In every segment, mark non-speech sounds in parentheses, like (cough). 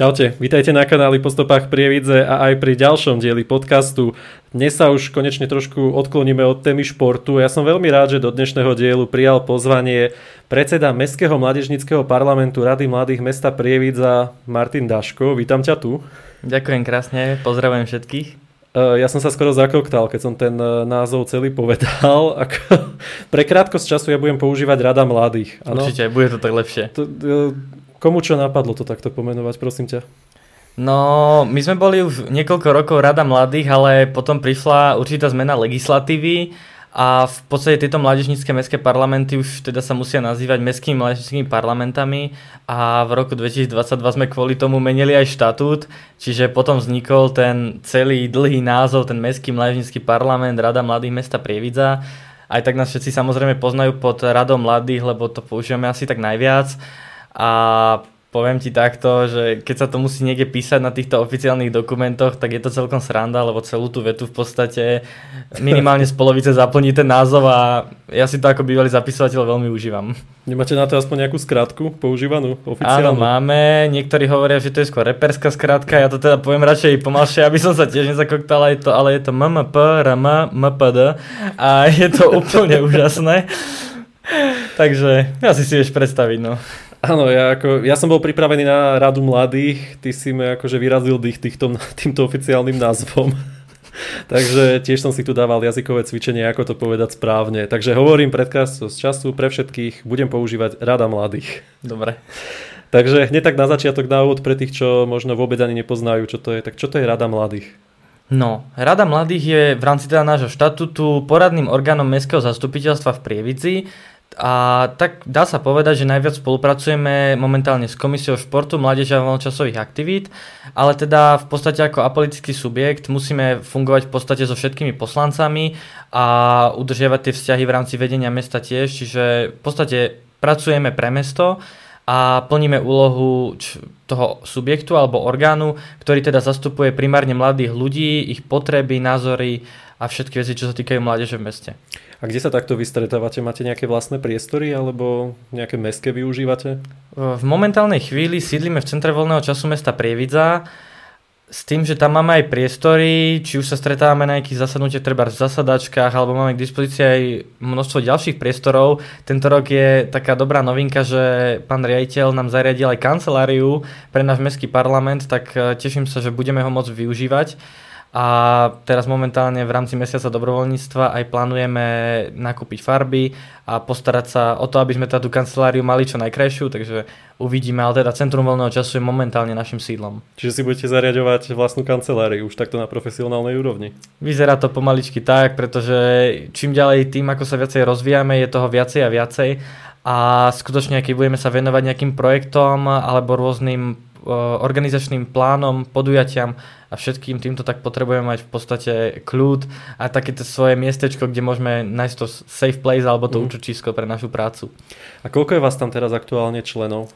Čaute, vítajte na kanáli Po stopách Prievidze a aj pri ďalšom dieli podcastu. Dnes sa už konečne trošku odkloníme od témy športu. Ja som veľmi rád, že do dnešného dielu prijal pozvanie predseda Mestského mládežnického parlamentu Rady mladých mesta Prievidza Martin Daško. Vítam ťa tu. Ďakujem krásne, pozdravujem všetkých. Ja som sa skoro zakoktal, keď som ten e, názov celý povedal. (laughs) Pre krátkosť času ja budem používať Rada mladých. Ano? Určite, bude to tak lepšie. To, e, Komu čo napadlo to takto pomenovať, prosím ťa? No, my sme boli už niekoľko rokov Rada mladých, ale potom prišla určitá zmena legislatívy a v podstate tieto mládežnícke mestské parlamenty už teda sa musia nazývať mestskými mládežníckými parlamentami a v roku 2022 sme kvôli tomu menili aj štatút, čiže potom vznikol ten celý dlhý názov, ten mestský mládežnícky parlament Rada mladých mesta Prievidza. Aj tak nás všetci samozrejme poznajú pod Radou mladých, lebo to používame asi tak najviac a poviem ti takto, že keď sa to musí niekde písať na týchto oficiálnych dokumentoch, tak je to celkom sranda, lebo celú tú vetu v podstate minimálne z polovice zaplní ten názov a ja si to ako bývalý zapisovateľ veľmi užívam. Nemáte na to aspoň nejakú skratku používanú oficiálnu? Áno, máme. Niektorí hovoria, že to je skôr reperská skratka. Ja to teda poviem radšej pomalšie, aby som sa tiež nezakoktal, aj to, ale je to MMP, RM, MPD a je to úplne úžasné. Takže asi si vieš predstaviť, no. Áno, ja, ako, ja som bol pripravený na radu mladých, ty si mi akože vyrazil dých týchto, týmto oficiálnym názvom. (laughs) Takže tiež som si tu dával jazykové cvičenie, ako to povedať správne. Takže hovorím predkaz z času pre všetkých, budem používať Rada mladých. Dobre. Takže hneď tak na začiatok na úvod pre tých, čo možno vôbec ani nepoznajú, čo to je. Tak čo to je Rada mladých? No, Rada mladých je v rámci teda nášho štatútu poradným orgánom Mestského zastupiteľstva v Prievidzi. A tak dá sa povedať, že najviac spolupracujeme momentálne s Komisiou športu, mládeže a voľnočasových aktivít, ale teda v podstate ako apolitický subjekt musíme fungovať v podstate so všetkými poslancami a udržiavať tie vzťahy v rámci vedenia mesta tiež, čiže v podstate pracujeme pre mesto a plníme úlohu toho subjektu alebo orgánu, ktorý teda zastupuje primárne mladých ľudí, ich potreby, názory a všetky veci, čo sa týkajú mládeže v meste. A kde sa takto vystretávate? Máte nejaké vlastné priestory alebo nejaké mestské využívate? V momentálnej chvíli sídlime v centre voľného času mesta Prievidza s tým, že tam máme aj priestory, či už sa stretávame na nejakých zasadnutiach, treba v zasadačkách, alebo máme k dispozícii aj množstvo ďalších priestorov. Tento rok je taká dobrá novinka, že pán riaditeľ nám zariadil aj kanceláriu pre náš mestský parlament, tak eh, teším sa, že budeme ho môcť využívať. A teraz momentálne v rámci mesiaca dobrovoľníctva aj plánujeme nakúpiť farby a postarať sa o to, aby sme tú kanceláriu mali čo najkrajšiu, takže uvidíme, ale teda Centrum voľného času je momentálne našim sídlom. Čiže si budete zariadovať vlastnú kanceláriu už takto na profesionálnej úrovni? Vyzerá to pomaličky tak, pretože čím ďalej tým, ako sa viacej rozvíjame, je toho viacej a viacej a skutočne, keď budeme sa venovať nejakým projektom alebo rôznym organizačným plánom, podujatiam a všetkým týmto tak potrebujeme mať v podstate kľud a takéto svoje miestečko, kde môžeme nájsť to safe place alebo to mm. účočisko pre našu prácu. A koľko je vás tam teraz aktuálne členov?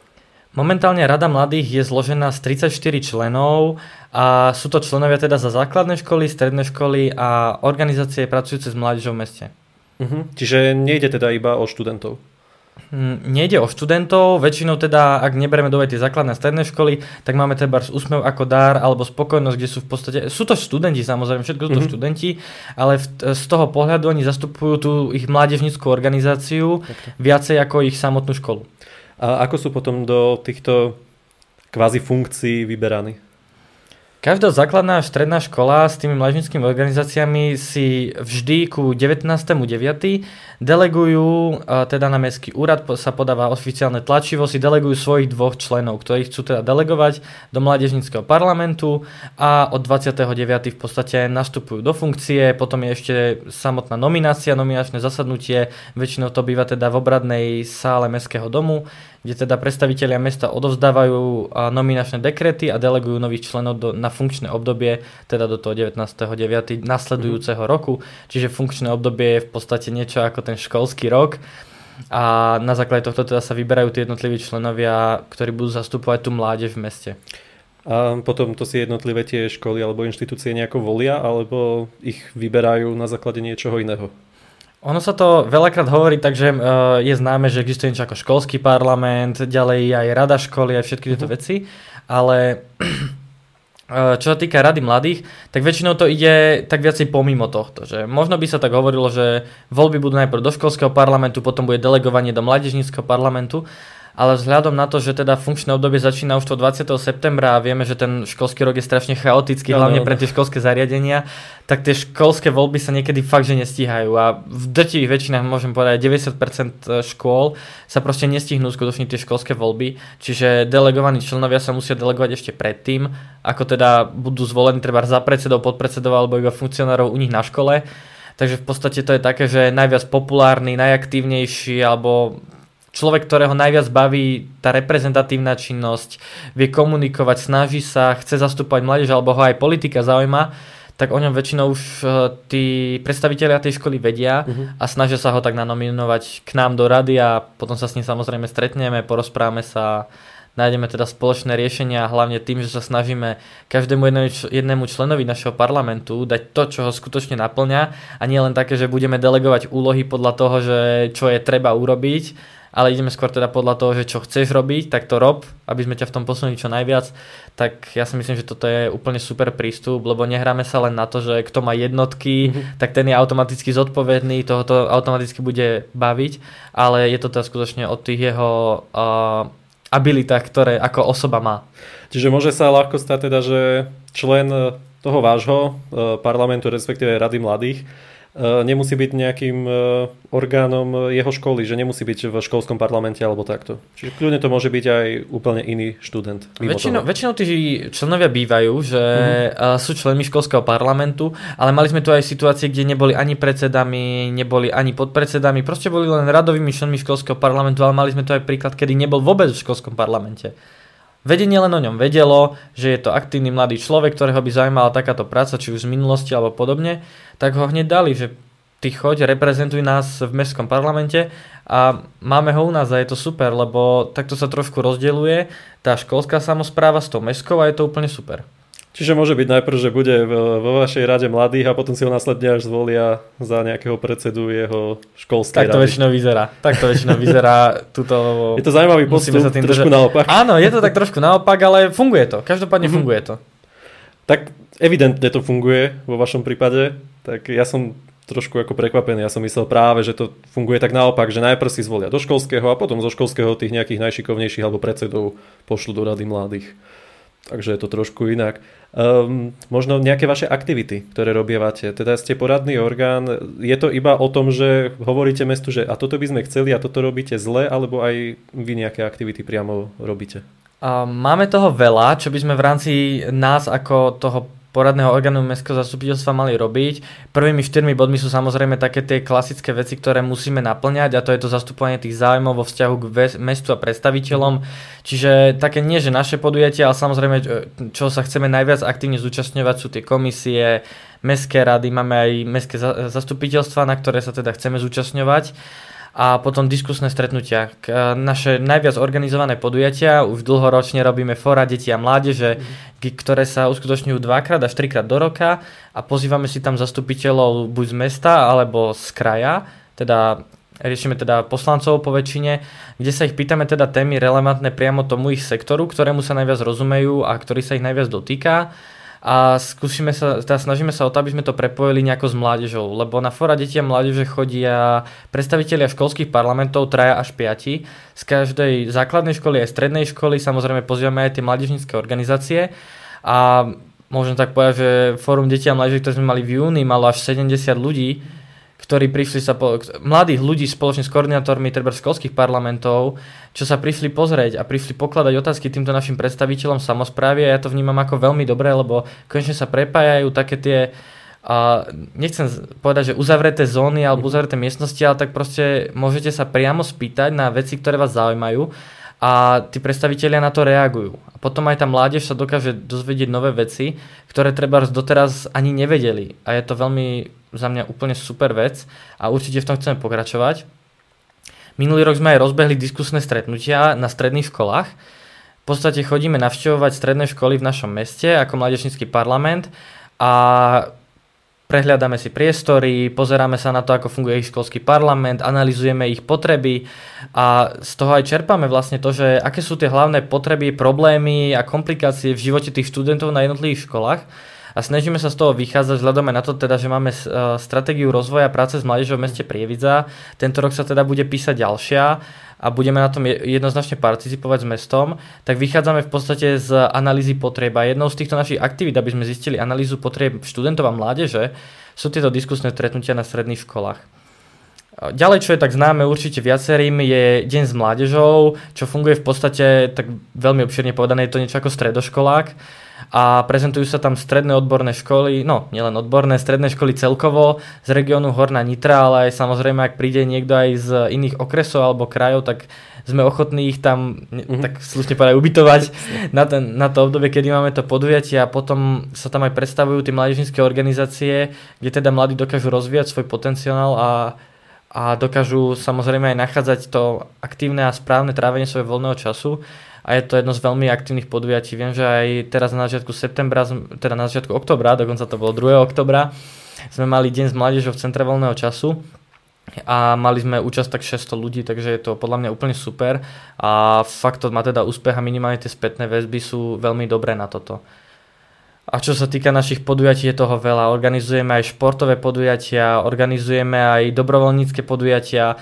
Momentálne Rada mladých je zložená z 34 členov a sú to členovia teda za základné školy, stredné školy a organizácie pracujúce s mládežou v meste. Uh-huh. Čiže nejde teda iba o študentov? Hm, nejde o študentov, väčšinou teda, ak neberieme do tie základné stredné školy, tak máme teda úsmev ako dar alebo spokojnosť, kde sú v podstate, sú to študenti samozrejme, všetko sú to mm-hmm. študenti, ale v, z toho pohľadu oni zastupujú tú ich mládežnickú organizáciu okay. viacej ako ich samotnú školu. A ako sú potom do týchto kvázi funkcií vyberaní? Každá základná a stredná škola s tými mládežnickými organizáciami si vždy ku 19.9. delegujú, teda na mestský úrad sa podáva oficiálne tlačivo, si delegujú svojich dvoch členov, ktorí chcú teda delegovať do mládežnického parlamentu a od 29. v podstate nastupujú do funkcie, potom je ešte samotná nominácia, nominačné zasadnutie, väčšinou to býva teda v obradnej sále mestského domu, kde teda predstavitelia mesta odovzdávajú nominačné dekrety a delegujú nových členov do, na funkčné obdobie, teda do toho 19.9. nasledujúceho mm. roku. Čiže funkčné obdobie je v podstate niečo ako ten školský rok a na základe tohto teda sa vyberajú tie jednotliví členovia, ktorí budú zastupovať tú mládež v meste. A potom to si jednotlivé tie školy alebo inštitúcie nejako volia, alebo ich vyberajú na základe niečoho iného? Ono sa to veľakrát hovorí, takže uh, je známe, že existuje niečo ako školský parlament, ďalej aj rada školy, aj všetky tieto uh-huh. veci, ale uh, (clears throat) čo sa týka rady mladých, tak väčšinou to ide tak viacej pomimo tohto, že možno by sa tak hovorilo, že voľby budú najprv do školského parlamentu, potom bude delegovanie do mládežníckého parlamentu, ale vzhľadom na to, že teda funkčné obdobie začína už to 20. septembra a vieme, že ten školský rok je strašne chaotický, no, hlavne no, pre tie školské zariadenia, tak tie školské voľby sa niekedy fakt, že nestíhajú a v drtivých väčšinách môžem povedať 90% e, škôl sa proste nestihnú skutočne tie školské voľby, čiže delegovaní členovia sa musia delegovať ešte predtým, ako teda budú zvolení treba za predsedov, podpredsedov alebo iba funkcionárov u nich na škole. Takže v podstate to je také, že najviac populárny, najaktívnejší alebo človek, ktorého najviac baví tá reprezentatívna činnosť, vie komunikovať, snaží sa, chce zastupovať mládež alebo ho aj politika zaujíma, tak o ňom väčšinou už uh, tí predstavitelia tej školy vedia uh-huh. a snažia sa ho tak nanominovať k nám do rady a potom sa s ním samozrejme stretneme, porozprávame sa, nájdeme teda spoločné riešenia a hlavne tým, že sa snažíme každému jednému členovi našeho parlamentu dať to, čo ho skutočne naplňa a nie len také, že budeme delegovať úlohy podľa toho, že čo je treba urobiť, ale ideme skôr teda podľa toho, že čo chceš robiť, tak to rob, aby sme ťa v tom posunuli čo najviac, tak ja si myslím, že toto je úplne super prístup, lebo nehráme sa len na to, že kto má jednotky, mm-hmm. tak ten je automaticky zodpovedný, toho to automaticky bude baviť, ale je to teda skutočne od tých jeho uh, abilitách, ktoré ako osoba má. Čiže môže sa ľahko stať teda, že člen toho vášho uh, parlamentu, respektíve Rady mladých, nemusí byť nejakým e, orgánom jeho školy, že nemusí byť v školskom parlamente alebo takto. Čiže kľudne to môže byť aj úplne iný študent. Väčšinou, väčšinou tí členovia bývajú, že mm-hmm. sú členmi školského parlamentu, ale mali sme tu aj situácie, kde neboli ani predsedami, neboli ani podpredsedami, proste boli len radovými členmi školského parlamentu, ale mali sme tu aj príklad, kedy nebol vôbec v školskom parlamente. Vedenie len o ňom vedelo, že je to aktívny mladý človek, ktorého by zaujímala takáto práca, či už z minulosti alebo podobne, tak ho hneď dali, že ty choď, reprezentuj nás v mestskom parlamente a máme ho u nás a je to super, lebo takto sa trošku rozdeľuje tá školská samozpráva s tou mestskou a je to úplne super. Čiže môže byť najprv, že bude vo vašej rade mladých a potom si ho následne až zvolia za nejakého predsedu jeho školskej Tak to rady. väčšinou vyzerá. Tak to väčšinou vyzerá. Tuto, (laughs) je to zaujímavý postup, sa tým trošku držať. naopak. Áno, je to tak trošku naopak, ale funguje to. Každopádne mm-hmm. funguje to. Tak evidentne to funguje vo vašom prípade. Tak ja som trošku ako prekvapený. Ja som myslel práve, že to funguje tak naopak, že najprv si zvolia do školského a potom zo školského tých nejakých najšikovnejších alebo predsedov pošlu do rady mladých. Takže je to trošku inak. Um, možno nejaké vaše aktivity, ktoré robievate. Teda ste poradný orgán. Je to iba o tom, že hovoríte mestu, že a toto by sme chceli a toto robíte zle, alebo aj vy nejaké aktivity priamo robíte? Máme toho veľa, čo by sme v rámci nás ako toho poradného orgánu mestského zastupiteľstva mali robiť. Prvými štyrmi bodmi sú samozrejme také tie klasické veci, ktoré musíme naplňať a to je to zastupovanie tých zájmov vo vzťahu k mestu a predstaviteľom. Čiže také nie, že naše podujatia, ale samozrejme, čo sa chceme najviac aktívne zúčastňovať sú tie komisie, mestské rady, máme aj mestské zastupiteľstva, na ktoré sa teda chceme zúčastňovať a potom diskusné stretnutia. Naše najviac organizované podujatia, už dlhoročne robíme fora detí a mládeže, mm. ktoré sa uskutočňujú dvakrát až trikrát do roka a pozývame si tam zastupiteľov buď z mesta alebo z kraja, teda riešime teda poslancov po väčšine, kde sa ich pýtame teda témy relevantné priamo tomu ich sektoru, ktorému sa najviac rozumejú a ktorý sa ich najviac dotýka a skúsime sa, teda snažíme sa o to, aby sme to prepojili nejako s mládežou, lebo na fora deti a mládeže chodia predstavitelia školských parlamentov, traja až piati, z každej základnej školy aj strednej školy, samozrejme pozývame aj tie mládežnícke organizácie. A môžem tak povedať, že fórum detí a mládeže, ktoré sme mali v júni, malo až 70 ľudí, ktorí prišli sa, po, mladých ľudí spoločne s koordinátormi treba školských parlamentov, čo sa prišli pozrieť a prišli pokladať otázky týmto našim predstaviteľom samozprávy a ja to vnímam ako veľmi dobré, lebo konečne sa prepájajú také tie a nechcem povedať, že uzavreté zóny alebo uzavreté miestnosti, ale tak proste môžete sa priamo spýtať na veci, ktoré vás zaujímajú a tí predstavitelia na to reagujú. A potom aj tá mládež sa dokáže dozvedieť nové veci, ktoré treba doteraz ani nevedeli. A je to veľmi za mňa úplne super vec a určite v tom chceme pokračovať. Minulý rok sme aj rozbehli diskusné stretnutia na stredných školách. V podstate chodíme navštevovať stredné školy v našom meste ako mládežnický parlament a prehľadáme si priestory, pozeráme sa na to, ako funguje ich školský parlament, analizujeme ich potreby a z toho aj čerpáme vlastne to, že aké sú tie hlavné potreby, problémy a komplikácie v živote tých študentov na jednotlivých školách a snažíme sa z toho vychádzať vzhľadom na to teda, že máme e, stratégiu rozvoja práce s mládežou v meste Prievidza. Tento rok sa teda bude písať ďalšia a budeme na tom jednoznačne participovať s mestom, tak vychádzame v podstate z analýzy potrieb. A jednou z týchto našich aktivít, aby sme zistili analýzu potrieb študentov a mládeže, sú tieto diskusné stretnutia na stredných školách. Ďalej, čo je tak známe určite viacerým, je Deň s mládežou, čo funguje v podstate, tak veľmi obširne povedané, je to niečo ako stredoškolák. A prezentujú sa tam stredné odborné školy, no nielen odborné, stredné školy celkovo z regiónu Horná Nitra, ale aj samozrejme, ak príde niekto aj z iných okresov alebo krajov, tak sme ochotní ich tam, mm-hmm. tak slušne povedať, ubytovať (laughs) na, ten, na to obdobie, kedy máme to podujatie. A potom sa tam aj predstavujú tie mládežnícke organizácie, kde teda mladí dokážu rozvíjať svoj potenciál a, a dokážu samozrejme aj nachádzať to aktívne a správne trávenie svojho voľného času a je to jedno z veľmi aktívnych podujatí. Viem, že aj teraz na začiatku septembra, teda na začiatku oktobra, dokonca to bolo 2. oktobra, sme mali deň s mládežou v centre voľného času a mali sme účasť tak 600 ľudí, takže je to podľa mňa úplne super a fakt to má teda úspech a minimálne tie spätné väzby sú veľmi dobré na toto. A čo sa týka našich podujatí, je toho veľa. Organizujeme aj športové podujatia, organizujeme aj dobrovoľnícke podujatia,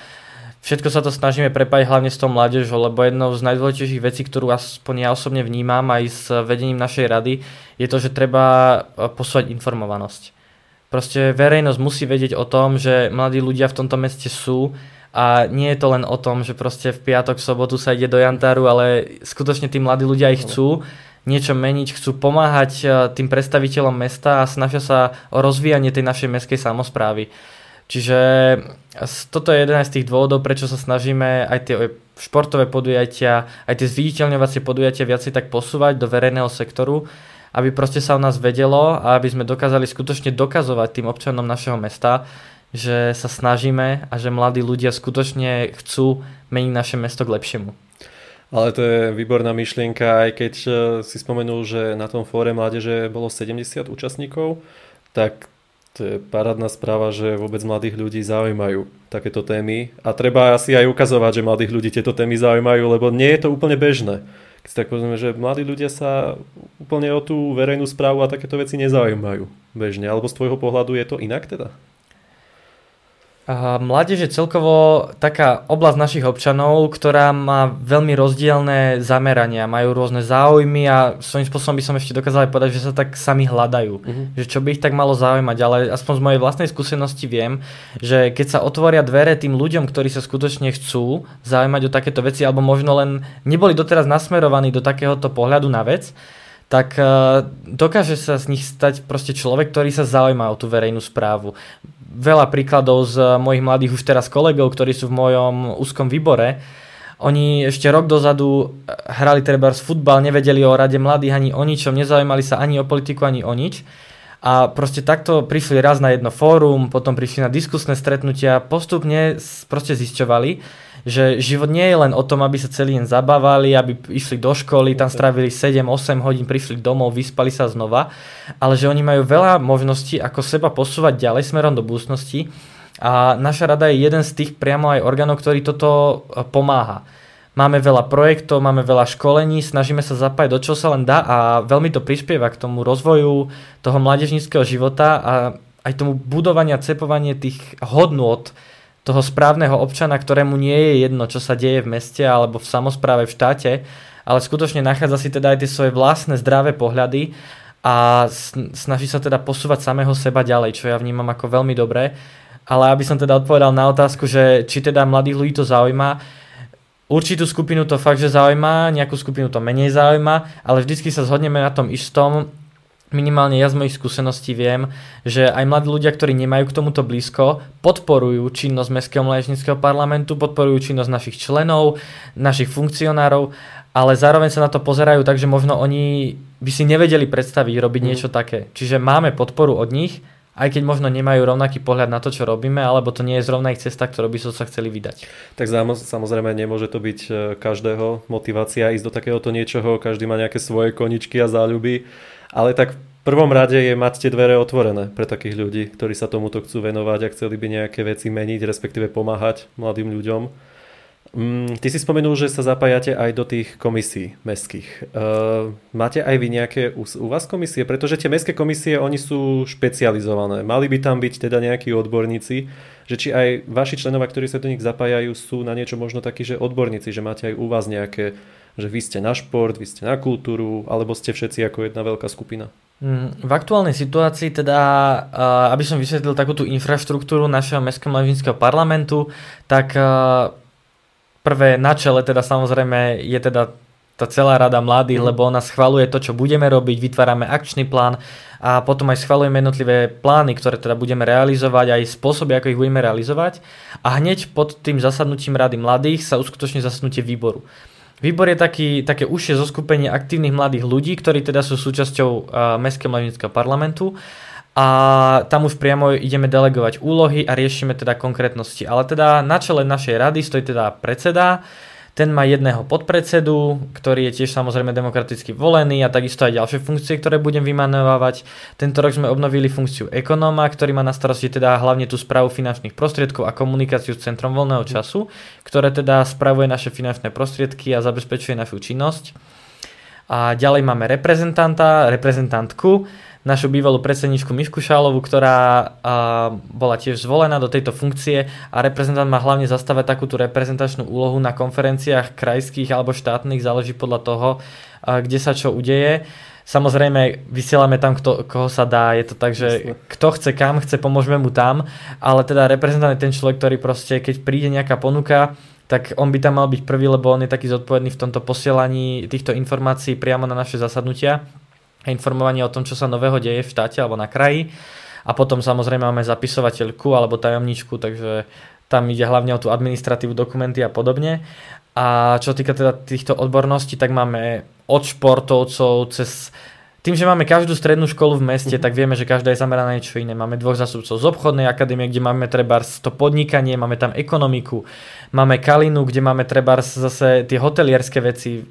Všetko sa to snažíme prepájať hlavne s tou mládežou, lebo jednou z najdôležitejších vecí, ktorú aspoň ja osobne vnímam aj s vedením našej rady, je to, že treba e, posúvať informovanosť. Proste verejnosť musí vedieť o tom, že mladí ľudia v tomto meste sú a nie je to len o tom, že proste v piatok, sobotu sa ide do Jantáru, ale skutočne tí mladí ľudia ich chcú niečo meniť, chcú pomáhať e, tým predstaviteľom mesta a snažia sa o rozvíjanie tej našej mestskej samozprávy. Čiže toto je jeden z tých dôvodov, prečo sa snažíme aj tie športové podujatia, aj tie zviditeľňovacie podujatia viacej tak posúvať do verejného sektoru, aby proste sa o nás vedelo a aby sme dokázali skutočne dokazovať tým občanom našeho mesta, že sa snažíme a že mladí ľudia skutočne chcú meniť naše mesto k lepšiemu. Ale to je výborná myšlienka, aj keď eh, si spomenul, že na tom fóre mládeže bolo 70 účastníkov, tak to je parádna správa, že vôbec mladých ľudí zaujímajú takéto témy a treba asi aj ukazovať, že mladých ľudí tieto témy zaujímajú, lebo nie je to úplne bežné. Keď si tak povedzme, že mladí ľudia sa úplne o tú verejnú správu a takéto veci nezaujímajú bežne, alebo z tvojho pohľadu je to inak teda? Mládež je celkovo taká oblasť našich občanov, ktorá má veľmi rozdielne zamerania, majú rôzne záujmy a svojím spôsobom by som ešte dokázal povedať, že sa tak sami hľadajú. Uh-huh. Že čo by ich tak malo zaujímať, ale aspoň z mojej vlastnej skúsenosti viem, že keď sa otvoria dvere tým ľuďom, ktorí sa skutočne chcú zaujímať o takéto veci, alebo možno len neboli doteraz nasmerovaní do takéhoto pohľadu na vec, tak uh, dokáže sa z nich stať proste človek, ktorý sa zaujíma o tú verejnú správu veľa príkladov z mojich mladých už teraz kolegov, ktorí sú v mojom úzkom výbore. Oni ešte rok dozadu hrali treba futbal, nevedeli o rade mladých ani o ničom, nezaujímali sa ani o politiku, ani o nič. A proste takto prišli raz na jedno fórum, potom prišli na diskusné stretnutia, postupne proste zisťovali, že život nie je len o tom, aby sa celý deň zabávali, aby išli do školy, tam strávili 7-8 hodín, prišli domov, vyspali sa znova, ale že oni majú veľa možností, ako seba posúvať ďalej smerom do budúcnosti a naša rada je jeden z tých priamo aj orgánov, ktorý toto e, pomáha. Máme veľa projektov, máme veľa školení, snažíme sa zapájať do čo sa len dá a veľmi to prispieva k tomu rozvoju toho mládežníckého života a aj tomu budovania, cepovanie tých hodnôt, toho správneho občana, ktorému nie je jedno, čo sa deje v meste alebo v samozpráve v štáte, ale skutočne nachádza si teda aj tie svoje vlastné zdravé pohľady a snaží sa teda posúvať samého seba ďalej, čo ja vnímam ako veľmi dobré. Ale aby som teda odpovedal na otázku, že či teda mladých ľudí to zaujíma, určitú skupinu to fakt, že zaujíma, nejakú skupinu to menej zaujíma, ale vždycky sa zhodneme na tom istom, minimálne ja z mojich skúseností viem, že aj mladí ľudia, ktorí nemajú k tomuto blízko, podporujú činnosť Mestského mládežníckého parlamentu, podporujú činnosť našich členov, našich funkcionárov, ale zároveň sa na to pozerajú tak, že možno oni by si nevedeli predstaviť robiť mm. niečo také. Čiže máme podporu od nich, aj keď možno nemajú rovnaký pohľad na to, čo robíme, alebo to nie je zrovna ich cesta, ktorú by som sa chceli vydať. Tak samozrejme nemôže to byť e, každého motivácia ísť do takéhoto niečoho, každý má nejaké svoje koničky a záľuby ale tak v prvom rade je mať tie dvere otvorené pre takých ľudí, ktorí sa tomuto chcú venovať a chceli by nejaké veci meniť, respektíve pomáhať mladým ľuďom. Mm, ty si spomenul, že sa zapájate aj do tých komisí mestských. Uh, máte aj vy nejaké u, u vás komisie? Pretože tie mestské komisie, oni sú špecializované. Mali by tam byť teda nejakí odborníci, že či aj vaši členovia, ktorí sa do nich zapájajú, sú na niečo možno takí, že odborníci, že máte aj u vás nejaké že vy ste na šport, vy ste na kultúru, alebo ste všetci ako jedna veľká skupina? Mm, v aktuálnej situácii teda, aby som vysvetlil takú tú infraštruktúru našeho Mestského mladínskeho parlamentu, tak prvé na čele teda samozrejme je teda tá celá rada mladých, mm. lebo ona schvaluje to, čo budeme robiť, vytvárame akčný plán a potom aj schvalujeme jednotlivé plány, ktoré teda budeme realizovať, aj spôsoby, ako ich budeme realizovať. A hneď pod tým zasadnutím rady mladých sa uskutoční zasadnutie výboru. Výbor je taký, také užšie zoskupenie aktívnych mladých ľudí, ktorí teda sú súčasťou uh, Mestského mladíckého parlamentu a tam už priamo ideme delegovať úlohy a riešime teda konkrétnosti. Ale teda na čele našej rady stojí teda predseda, ten má jedného podpredsedu, ktorý je tiež samozrejme demokraticky volený a takisto aj ďalšie funkcie, ktoré budem vymanovávať. Tento rok sme obnovili funkciu ekonóma, ktorý má na starosti teda hlavne tú správu finančných prostriedkov a komunikáciu s Centrom voľného času, ktoré teda spravuje naše finančné prostriedky a zabezpečuje našu činnosť. A ďalej máme reprezentanta, reprezentantku, našu bývalú predsedničku Mišku Šálovu, ktorá bola tiež zvolená do tejto funkcie a reprezentant má hlavne zastávať takúto reprezentačnú úlohu na konferenciách krajských alebo štátnych, záleží podľa toho, kde sa čo udeje. Samozrejme, vysielame tam, kto, koho sa dá, je to tak, že kto chce kam, chce, pomôžeme mu tam, ale teda reprezentant je ten človek, ktorý proste, keď príde nejaká ponuka, tak on by tam mal byť prvý, lebo on je taký zodpovedný v tomto posielaní týchto informácií priamo na naše zasadnutia informovanie o tom, čo sa nového deje v štáte alebo na kraji. A potom samozrejme máme zapisovateľku alebo tajomničku, takže tam ide hlavne o tú administratívu, dokumenty a podobne. A čo týka teda týchto odborností, tak máme od športovcov cez tým, že máme každú strednú školu v meste, uh-huh. tak vieme, že každá je zameraná na niečo iné. Máme dvoch zastupcov z obchodnej akadémie, kde máme treba to podnikanie, máme tam ekonomiku, máme Kalinu, kde máme treba zase tie hotelierské veci,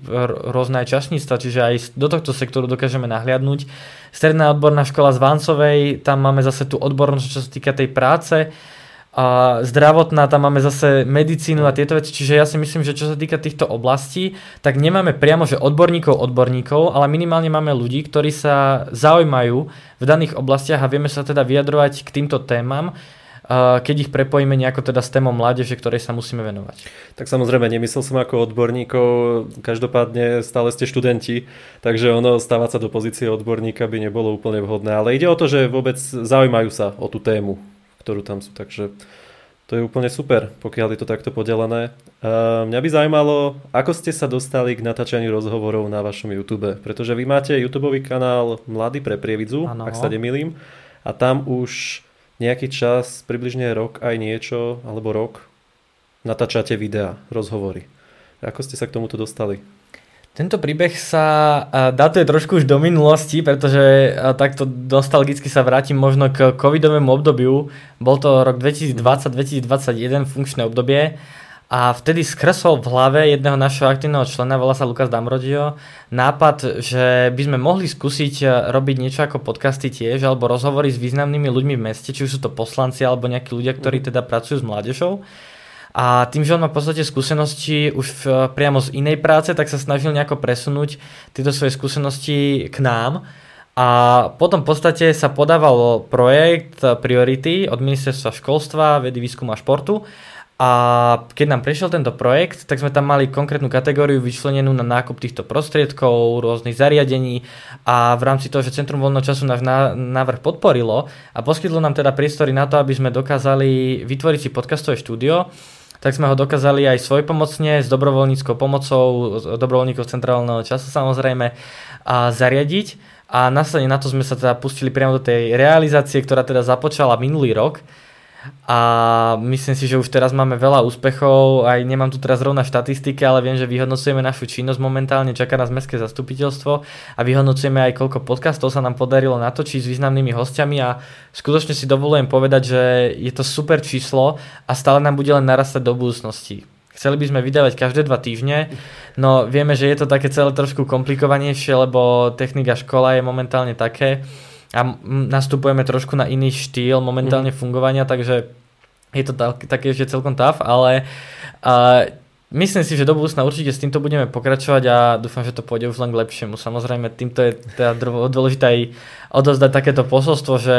rôzne aj čašníctva, čiže aj do tohto sektoru dokážeme nahliadnúť. Stredná odborná škola z Váncovej, tam máme zase tú odbornosť, čo sa týka tej práce a zdravotná, tam máme zase medicínu a tieto veci, čiže ja si myslím, že čo sa týka týchto oblastí, tak nemáme priamo, že odborníkov odborníkov, ale minimálne máme ľudí, ktorí sa zaujímajú v daných oblastiach a vieme sa teda vyjadrovať k týmto témam, keď ich prepojíme nejako teda s témou mládeže, ktorej sa musíme venovať. Tak samozrejme, nemyslel som ako odborníkov, každopádne stále ste študenti, takže ono stávať sa do pozície odborníka by nebolo úplne vhodné, ale ide o to, že vôbec zaujímajú sa o tú tému ktorú tam sú. Takže to je úplne super, pokiaľ je to takto podelené. Uh, mňa by zaujímalo, ako ste sa dostali k natáčaniu rozhovorov na vašom YouTube, pretože vy máte YouTube kanál Mladý pre prievidzu, ano. ak sa nemýlim, a tam už nejaký čas, približne rok aj niečo, alebo rok, natáčate videá, rozhovory. Ako ste sa k tomuto dostali? Tento príbeh sa datuje trošku už do minulosti, pretože takto nostalgicky sa vrátim možno k covidovému obdobiu. Bol to rok 2020-2021 funkčné obdobie a vtedy skresol v hlave jedného našeho aktívneho člena, volá sa Lukas Damrodio, nápad, že by sme mohli skúsiť robiť niečo ako podcasty tiež, alebo rozhovory s významnými ľuďmi v meste, či už sú to poslanci alebo nejakí ľudia, ktorí mhm. teda pracujú s mládežou. A tým, že on má v podstate skúsenosti už v, priamo z inej práce, tak sa snažil nejako presunúť tieto svoje skúsenosti k nám. A potom v podstate sa podával projekt Priority od ministerstva školstva, vedy, výskumu a športu. A keď nám prešiel tento projekt, tak sme tam mali konkrétnu kategóriu vyčlenenú na nákup týchto prostriedkov, rôznych zariadení a v rámci toho, že Centrum voľného času náš návrh podporilo a poskytlo nám teda priestory na to, aby sme dokázali vytvoriť si podcastové štúdio, tak sme ho dokázali aj svojpomocne s dobrovoľníckou pomocou, dobrovoľníkov centrálneho času samozrejme, a zariadiť. a následne na to sme sa teda pustili priamo do tej realizácie, ktorá teda započala minulý rok a myslím si, že už teraz máme veľa úspechov, aj nemám tu teraz rovna štatistiky, ale viem, že vyhodnocujeme našu činnosť momentálne, čaká nás mestské zastupiteľstvo a vyhodnocujeme aj koľko podcastov sa nám podarilo natočiť s významnými hostiami. A skutočne si dovolujem povedať, že je to super číslo a stále nám bude len narastať do budúcnosti. Chceli by sme vydávať každé dva týždne, no vieme, že je to také celé trošku komplikovanejšie, lebo technika škola je momentálne také a nastupujeme trošku na iný štýl momentálne mm. fungovania, takže je to tak, také ešte celkom tough, ale uh, Myslím si, že do budúcna určite s týmto budeme pokračovať a dúfam, že to pôjde už len k lepšiemu. Samozrejme, týmto je teda dôležité aj odozdať takéto posolstvo, že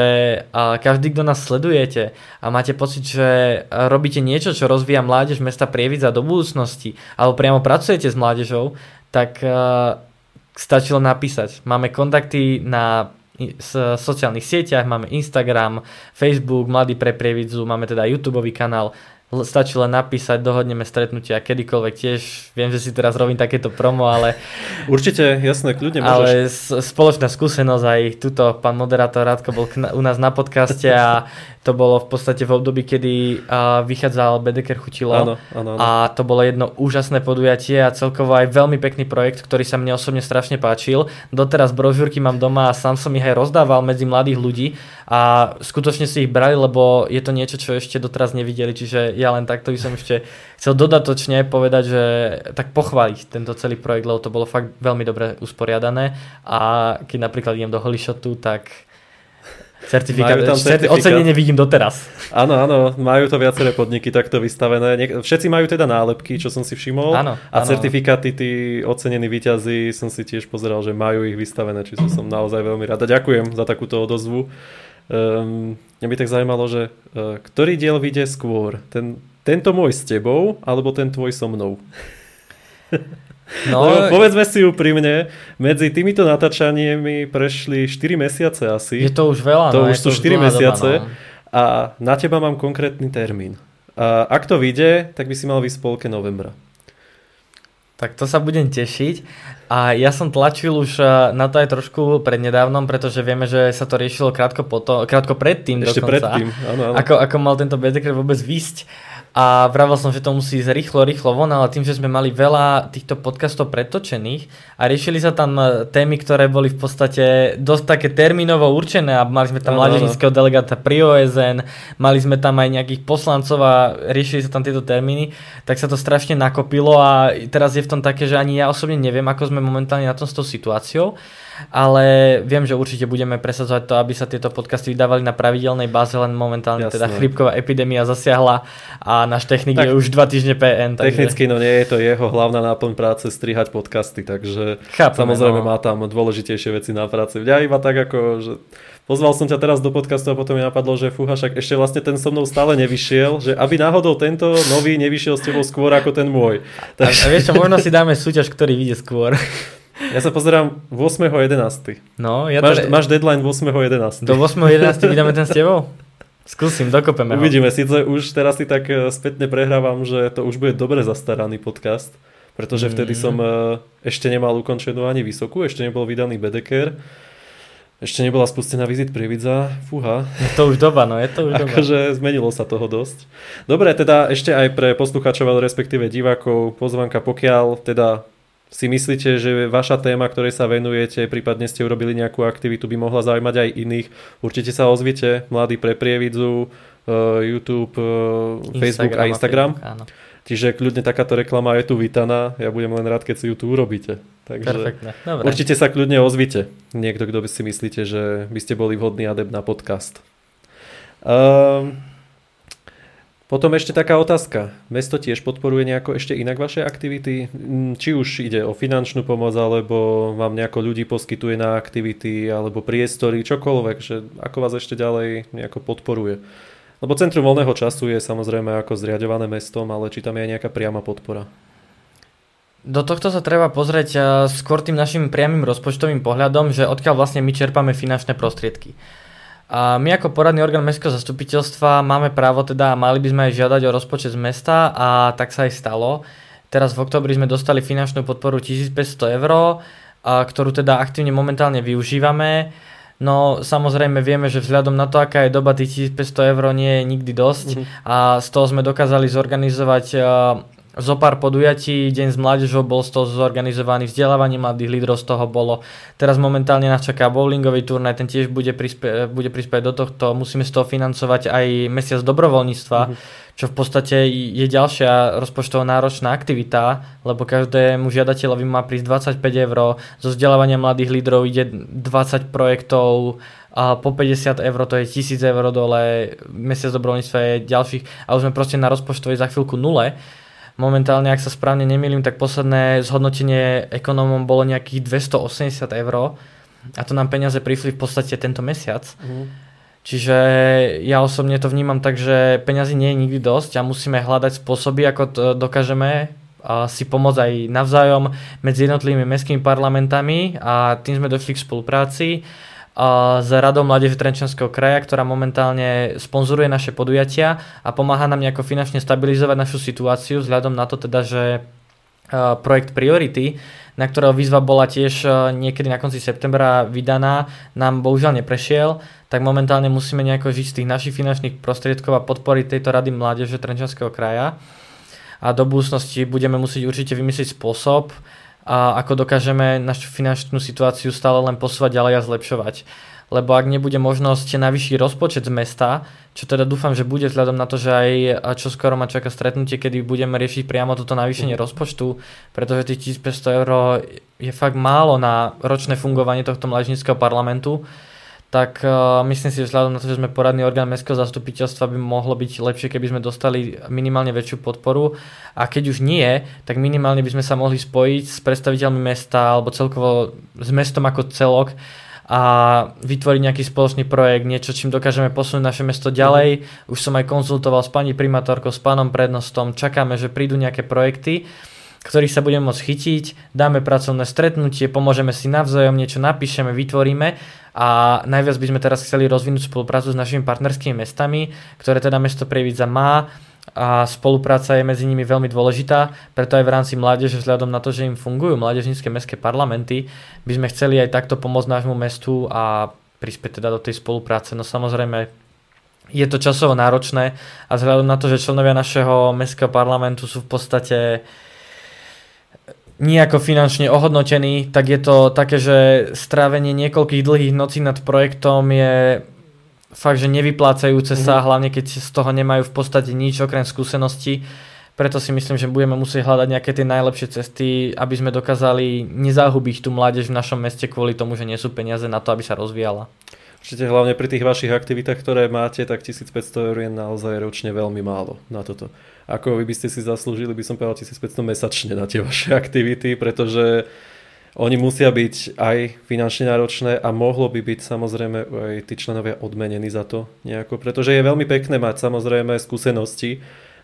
každý, kto nás sledujete a máte pocit, že robíte niečo, čo rozvíja mládež mesta Prievidza do budúcnosti, alebo priamo pracujete s mládežou, tak stačilo napísať. Máme kontakty na sociálnych sieťach, máme Instagram, Facebook, Mladý pre Prievidzu, máme teda YouTube kanál, stačí len napísať, dohodneme stretnutia kedykoľvek tiež. Viem, že si teraz robím takéto promo, ale... (laughs) Určite, jasné, kľudne môžeš. Ale spoločná skúsenosť aj tuto pán moderátor Radko bol u nás na podcaste a (laughs) to bolo v podstate v období, kedy uh, vychádzal Bedeker Chutilo áno, áno, áno. a to bolo jedno úžasné podujatie a celkovo aj veľmi pekný projekt, ktorý sa mne osobne strašne páčil. Doteraz brožúrky mám doma a sám som ich aj rozdával medzi mladých ľudí a skutočne si ich brali, lebo je to niečo, čo ešte doteraz nevideli, čiže ja len takto by som ešte chcel dodatočne povedať, že tak pochváliť tento celý projekt, lebo to bolo fakt veľmi dobre usporiadané a keď napríklad idem do Holishotu, tak Certifikát, tam certifikát. Ocenenie vidím doteraz. Áno, áno, majú to viaceré podniky takto vystavené. Všetci majú teda nálepky, čo som si všimol. Áno, a áno. certifikáty, tí ocenení výťazí, som si tiež pozeral, že majú ich vystavené, čiže som naozaj veľmi rád. A ďakujem za takúto odozvu. Um, mňa by tak zaujímalo, že uh, ktorý diel vyjde skôr? Ten, tento môj s tebou, alebo ten tvoj so mnou? (laughs) No, Lebo povedzme si úprimne, medzi týmito natáčaniami prešli 4 mesiace asi. Je to už veľa. To no, už sú 4 mesiace. Doba, no. A na teba mám konkrétny termín. A ak to vyjde, tak by si mal v polke novembra. Tak to sa budem tešiť. A ja som tlačil už eh, na to aj trošku prednedávnom, pretože vieme, že sa to riešilo krátko, potom, krátko predtým Ešte dokonca. predtým, áno, áno. Ako, ako mal tento Bedeker vôbec výsť a vravel som, že to musí ísť rýchlo, rýchlo von, ale tým, že sme mali veľa týchto podcastov pretočených a riešili sa tam e, témy, ktoré boli v podstate dosť také termínovo určené a mali sme tam no, mládežnického no. delegáta pri OSN, mali sme tam aj nejakých poslancov a riešili sa tam tieto termíny, tak sa to strašne nakopilo a teraz je v tom také, že ani ja osobne neviem, ako sme momentálne na tom s tou situáciou ale viem, že určite budeme presadzovať to, aby sa tieto podcasty vydávali na pravidelnej báze, len momentálne Jasné. teda chrypková epidémia zasiahla a náš technik tak, je už dva týždne PN. Takže... Technicky no nie je to jeho hlavná náplň práce strihať podcasty, takže Chápeme, samozrejme no. má tam dôležitejšie veci na práci. Ja iba tak ako, že pozval som ťa teraz do podcastu a potom mi napadlo, že fúha, však ešte vlastne ten so mnou stále nevyšiel, že aby náhodou tento nový nevyšiel s tebou skôr ako ten môj. Tak... A, a vieš čo, možno si dáme súťaž, ktorý vyjde skôr. Ja sa pozerám 8.11. No, ja máš, teda... máš deadline 8.11. Do 8.11. vydáme ten s tebou? Skúsim, dokopeme Uvidíme, ho. síce už teraz si tak e, spätne prehrávam, že to už bude dobre zastaraný podcast, pretože mm. vtedy som e, ešte nemal ukončenú ani vysokú, ešte nebol vydaný Bedeker, ešte nebola spustená vizit Prievidza, fúha. Je to už doba, no je to už doba. akože zmenilo sa toho dosť. Dobre, teda ešte aj pre poslucháčov, respektíve divákov, pozvanka, pokiaľ teda si myslíte, že vaša téma, ktorej sa venujete, prípadne ste urobili nejakú aktivitu, by mohla zaujímať aj iných, určite sa ozvite, mladí pre Prievidzu, uh, YouTube, uh, Facebook a Instagram. A Facebook, Čiže kľudne takáto reklama je tu vítaná, ja budem len rád, keď si ju tu urobíte. Takže Dobre. určite sa kľudne ozvite. Niekto, kto by si myslíte, že by ste boli vhodný adept na podcast. Um, potom ešte taká otázka. Mesto tiež podporuje nejako ešte inak vaše aktivity? Mm, či už ide o finančnú pomoc, alebo vám nejako ľudí poskytuje na aktivity, alebo priestory, čokoľvek, že ako vás ešte ďalej nejako podporuje? Lebo Centrum voľného času je samozrejme ako zriadované mestom, ale či tam je aj nejaká priama podpora? Do tohto sa treba pozrieť eh, skôr tým našim priamým rozpočtovým pohľadom, že odkiaľ vlastne my čerpame finančné prostriedky. A my ako poradný orgán mestského zastupiteľstva máme právo teda, mali by sme aj žiadať o rozpočet z mesta a tak sa aj stalo. Teraz v oktobri sme dostali finančnú podporu 1500 eur ktorú teda aktívne momentálne využívame. No samozrejme vieme, že vzhľadom na to, aká je doba, tých 1500 eur nie je nikdy dosť mm-hmm. a z toho sme dokázali zorganizovať zo pár podujatí, Deň s mládežou bol z toho zorganizovaný, vzdelávanie mladých lídrov z toho bolo. Teraz momentálne nás čaká bowlingový turnaj, ten tiež bude, prispie, bude prispieť do tohto. Musíme z toho financovať aj mesiac dobrovoľníctva, mm-hmm. čo v podstate je ďalšia rozpočtovo náročná aktivita, lebo každému žiadateľovi má prísť 25 eur. Zo vzdelávania mladých lídrov ide 20 projektov, a po 50 eur to je 1000 eur dole, mesiac dobrovoľníctva je ďalších a už sme proste na rozpočtovej za chvíľku nule Momentálne, ak sa správne nemýlim, tak posledné zhodnotenie ekonómom bolo nejakých 280 eur a to nám peniaze prišli v podstate tento mesiac. Mm. Čiže ja osobne to vnímam tak, že peniazy nie je nikdy dosť a musíme hľadať spôsoby, ako to dokážeme si pomôcť aj navzájom medzi jednotlivými mestskými parlamentami a tým sme došli k spolupráci s Radou Mládeže Trenčanského kraja, ktorá momentálne sponzoruje naše podujatia a pomáha nám nejako finančne stabilizovať našu situáciu vzhľadom na to teda, že projekt Priority, na ktorého výzva bola tiež niekedy na konci septembra vydaná, nám bohužiaľ neprešiel, tak momentálne musíme nejako žiť z tých našich finančných prostriedkov a podporiť tejto Rady Mládeže Trenčanského kraja. A do budúcnosti budeme musieť určite vymyslieť spôsob, a ako dokážeme našu finančnú situáciu stále len posúvať ďalej a zlepšovať. Lebo ak nebude možnosť vyšší rozpočet z mesta, čo teda dúfam, že bude vzhľadom na to, že aj čo skoro ma čaká stretnutie, kedy budeme riešiť priamo toto navýšenie rozpočtu, pretože tých 1500 eur je fakt málo na ročné fungovanie tohto mládežníckého parlamentu, tak uh, myslím si, že vzhľadom na to, že sme poradný orgán mestského zastupiteľstva, by mohlo byť lepšie, keby sme dostali minimálne väčšiu podporu. A keď už nie, tak minimálne by sme sa mohli spojiť s predstaviteľmi mesta alebo celkovo s mestom ako celok a vytvoriť nejaký spoločný projekt, niečo, čím dokážeme posunúť naše mesto ďalej. Už som aj konzultoval s pani primátorkou, s pánom prednostom, čakáme, že prídu nejaké projekty ktorých sa budeme môcť chytiť, dáme pracovné stretnutie, pomôžeme si navzájom, niečo napíšeme, vytvoríme a najviac by sme teraz chceli rozvinúť spoluprácu s našimi partnerskými mestami, ktoré teda mesto Prievidza má a spolupráca je medzi nimi veľmi dôležitá, preto aj v rámci mládeže vzhľadom na to, že im fungujú mládežnícke mestské parlamenty, by sme chceli aj takto pomôcť nášmu mestu a prispieť teda do tej spolupráce. No samozrejme, je to časovo náročné a vzhľadom na to, že členovia našeho mestského parlamentu sú v podstate nejako finančne ohodnotený, tak je to také, že strávenie niekoľkých dlhých nocí nad projektom je fakt, že nevyplácajúce mm-hmm. sa, hlavne keď z toho nemajú v podstate nič okrem skúseností. Preto si myslím, že budeme musieť hľadať nejaké tie najlepšie cesty, aby sme dokázali nezahubiť tú mládež v našom meste kvôli tomu, že nie sú peniaze na to, aby sa rozvíjala. Určite hlavne pri tých vašich aktivitách, ktoré máte, tak 1500 eur je naozaj ročne veľmi málo na toto ako vy by ste si zaslúžili, by som povedal 1500 mesačne na tie vaše aktivity, pretože oni musia byť aj finančne náročné a mohlo by byť samozrejme aj tí členovia odmenení za to nejako, pretože je veľmi pekné mať samozrejme skúsenosti,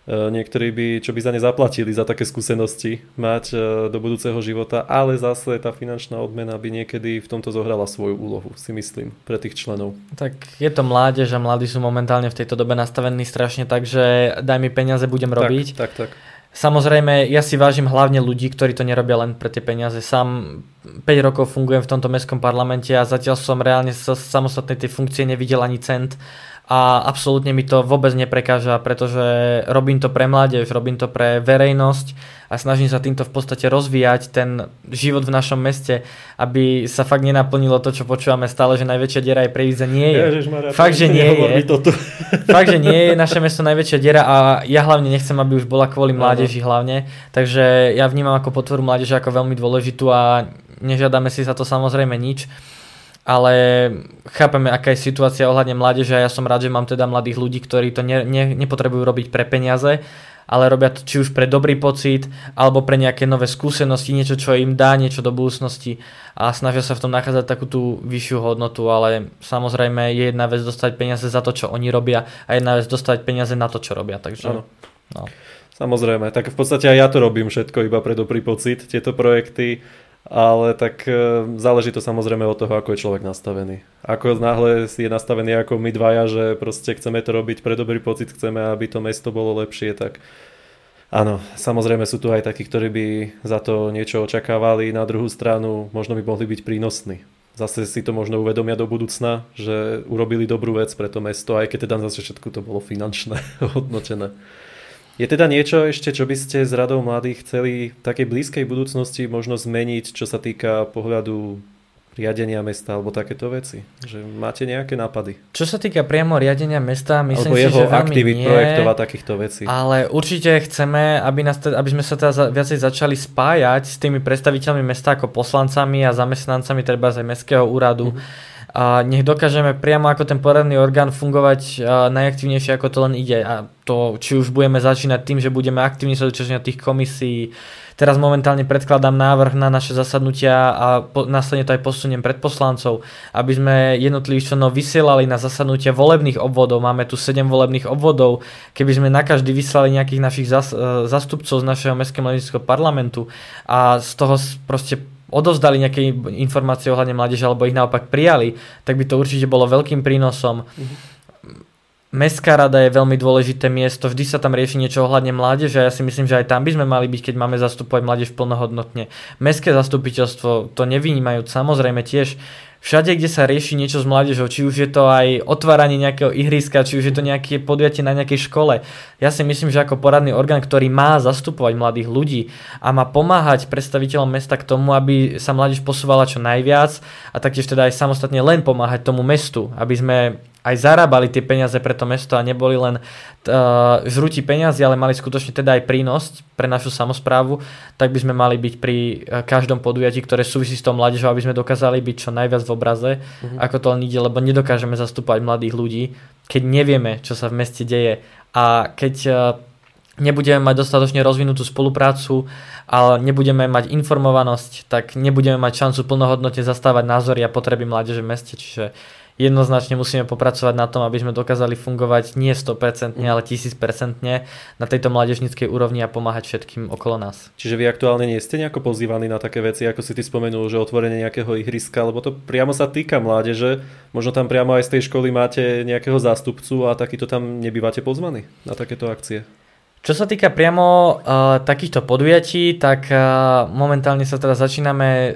niektorí by, čo by za ne zaplatili za také skúsenosti mať e, do budúceho života, ale zase tá finančná odmena by niekedy v tomto zohrala svoju úlohu, si myslím, pre tých členov. Tak je to mládež a mladí sú momentálne v tejto dobe nastavení strašne tak, že daj mi peniaze, budem robiť. Tak, tak, tak. Samozrejme, ja si vážim hlavne ľudí, ktorí to nerobia len pre tie peniaze. Sám 5 rokov fungujem v tomto mestskom parlamente a zatiaľ som reálne sa samostatnej tej funkcie nevidel ani cent a absolútne mi to vôbec neprekáža, pretože robím to pre mládež, robím to pre verejnosť a snažím sa týmto v podstate rozvíjať ten život v našom meste, aby sa fakt nenaplnilo to, čo počúvame stále, že najväčšia diera je pre nie je. Ježišmaria, fakt, že nie je. fakt, že nie je naše mesto najväčšia diera a ja hlavne nechcem, aby už bola kvôli mládeži hlavne. Takže ja vnímam ako potvoru mládeže ako veľmi dôležitú a nežiadame si za to samozrejme nič ale chápeme, aká je situácia ohľadne mládeže a ja som rád, že mám teda mladých ľudí, ktorí to ne, ne, nepotrebujú robiť pre peniaze, ale robia to či už pre dobrý pocit, alebo pre nejaké nové skúsenosti, niečo, čo im dá niečo do budúcnosti a snažia sa v tom nachádzať takú tú vyššiu hodnotu, ale samozrejme je jedna vec dostať peniaze za to, čo oni robia a jedna vec dostať peniaze na to, čo robia. Takže, ano. no. Samozrejme, tak v podstate aj ja to robím všetko iba pre dobrý pocit, tieto projekty ale tak e, záleží to samozrejme od toho, ako je človek nastavený. Ako náhle je nastavený ako my dvaja, že proste chceme to robiť pre dobrý pocit, chceme, aby to mesto bolo lepšie, tak Áno, samozrejme sú tu aj takí, ktorí by za to niečo očakávali, na druhú stranu možno by mohli byť prínosní. Zase si to možno uvedomia do budúcna, že urobili dobrú vec pre to mesto, aj keď teda zase všetko to bolo finančné (laughs) hodnotené. Je teda niečo ešte, čo by ste s radou mladých chceli v takej blízkej budúcnosti možno zmeniť, čo sa týka pohľadu riadenia mesta alebo takéto veci? Že máte nejaké nápady? Čo sa týka priamo riadenia mesta, myslím alebo si, jeho že veľmi aktivít, nie, projektov a takýchto vecí. Ale určite chceme, aby, nás teda, aby sme sa teda za- viacej začali spájať s tými predstaviteľmi mesta ako poslancami a zamestnancami treba aj mestského úradu. Mm-hmm. A nech dokážeme priamo ako ten poradný orgán fungovať najaktívnejšie ako to len ide. A to, či už budeme začínať tým, že budeme aktívne sa zúčastňovať tých komisí, Teraz momentálne predkladám návrh na naše zasadnutia a po, následne to aj posuniem pred poslancov, aby sme jednotlivých členov vysielali na zasadnutia volebných obvodov. Máme tu 7 volebných obvodov. Keby sme na každý vyslali nejakých našich zas, e, zastupcov z našeho mestského mladíckého parlamentu a z toho proste odovzdali nejaké informácie ohľadne mládeže alebo ich naopak prijali, tak by to určite bolo veľkým prínosom. Mm-hmm Mestská rada je veľmi dôležité miesto, vždy sa tam rieši niečo ohľadne mládeže a ja si myslím, že aj tam by sme mali byť, keď máme zastupovať mládež plnohodnotne. Mestské zastupiteľstvo to nevynímajú samozrejme tiež. Všade, kde sa rieši niečo s mládežou, či už je to aj otváranie nejakého ihriska, či už je to nejaké podujatie na nejakej škole. Ja si myslím, že ako poradný orgán, ktorý má zastupovať mladých ľudí a má pomáhať predstaviteľom mesta k tomu, aby sa mládež posúvala čo najviac a taktiež teda aj samostatne len pomáhať tomu mestu, aby sme aj zarábali tie peniaze pre to mesto a neboli len uh, žrutí peniazy, ale mali skutočne teda aj prínos pre našu samozprávu, tak by sme mali byť pri uh, každom podujatí, ktoré súvisí s tou mládežou, aby sme dokázali byť čo najviac v obraze, mm-hmm. ako to len ide, lebo nedokážeme zastúpať mladých ľudí, keď nevieme, čo sa v meste deje a keď uh, nebudeme mať dostatočne rozvinutú spoluprácu, ale nebudeme mať informovanosť, tak nebudeme mať šancu plnohodnotne zastávať názory a potreby mládeže v meste. Čiže jednoznačne musíme popracovať na tom, aby sme dokázali fungovať nie 100%, ale 1000% na tejto mládežnickej úrovni a pomáhať všetkým okolo nás. Čiže vy aktuálne nie ste nejako pozývaní na také veci, ako si ty spomenul, že otvorenie nejakého ihriska, lebo to priamo sa týka mládeže, možno tam priamo aj z tej školy máte nejakého zástupcu a takýto tam nebývate pozvaní na takéto akcie. Čo sa týka priamo uh, takýchto podujatí, tak uh, momentálne sa teda začíname uh,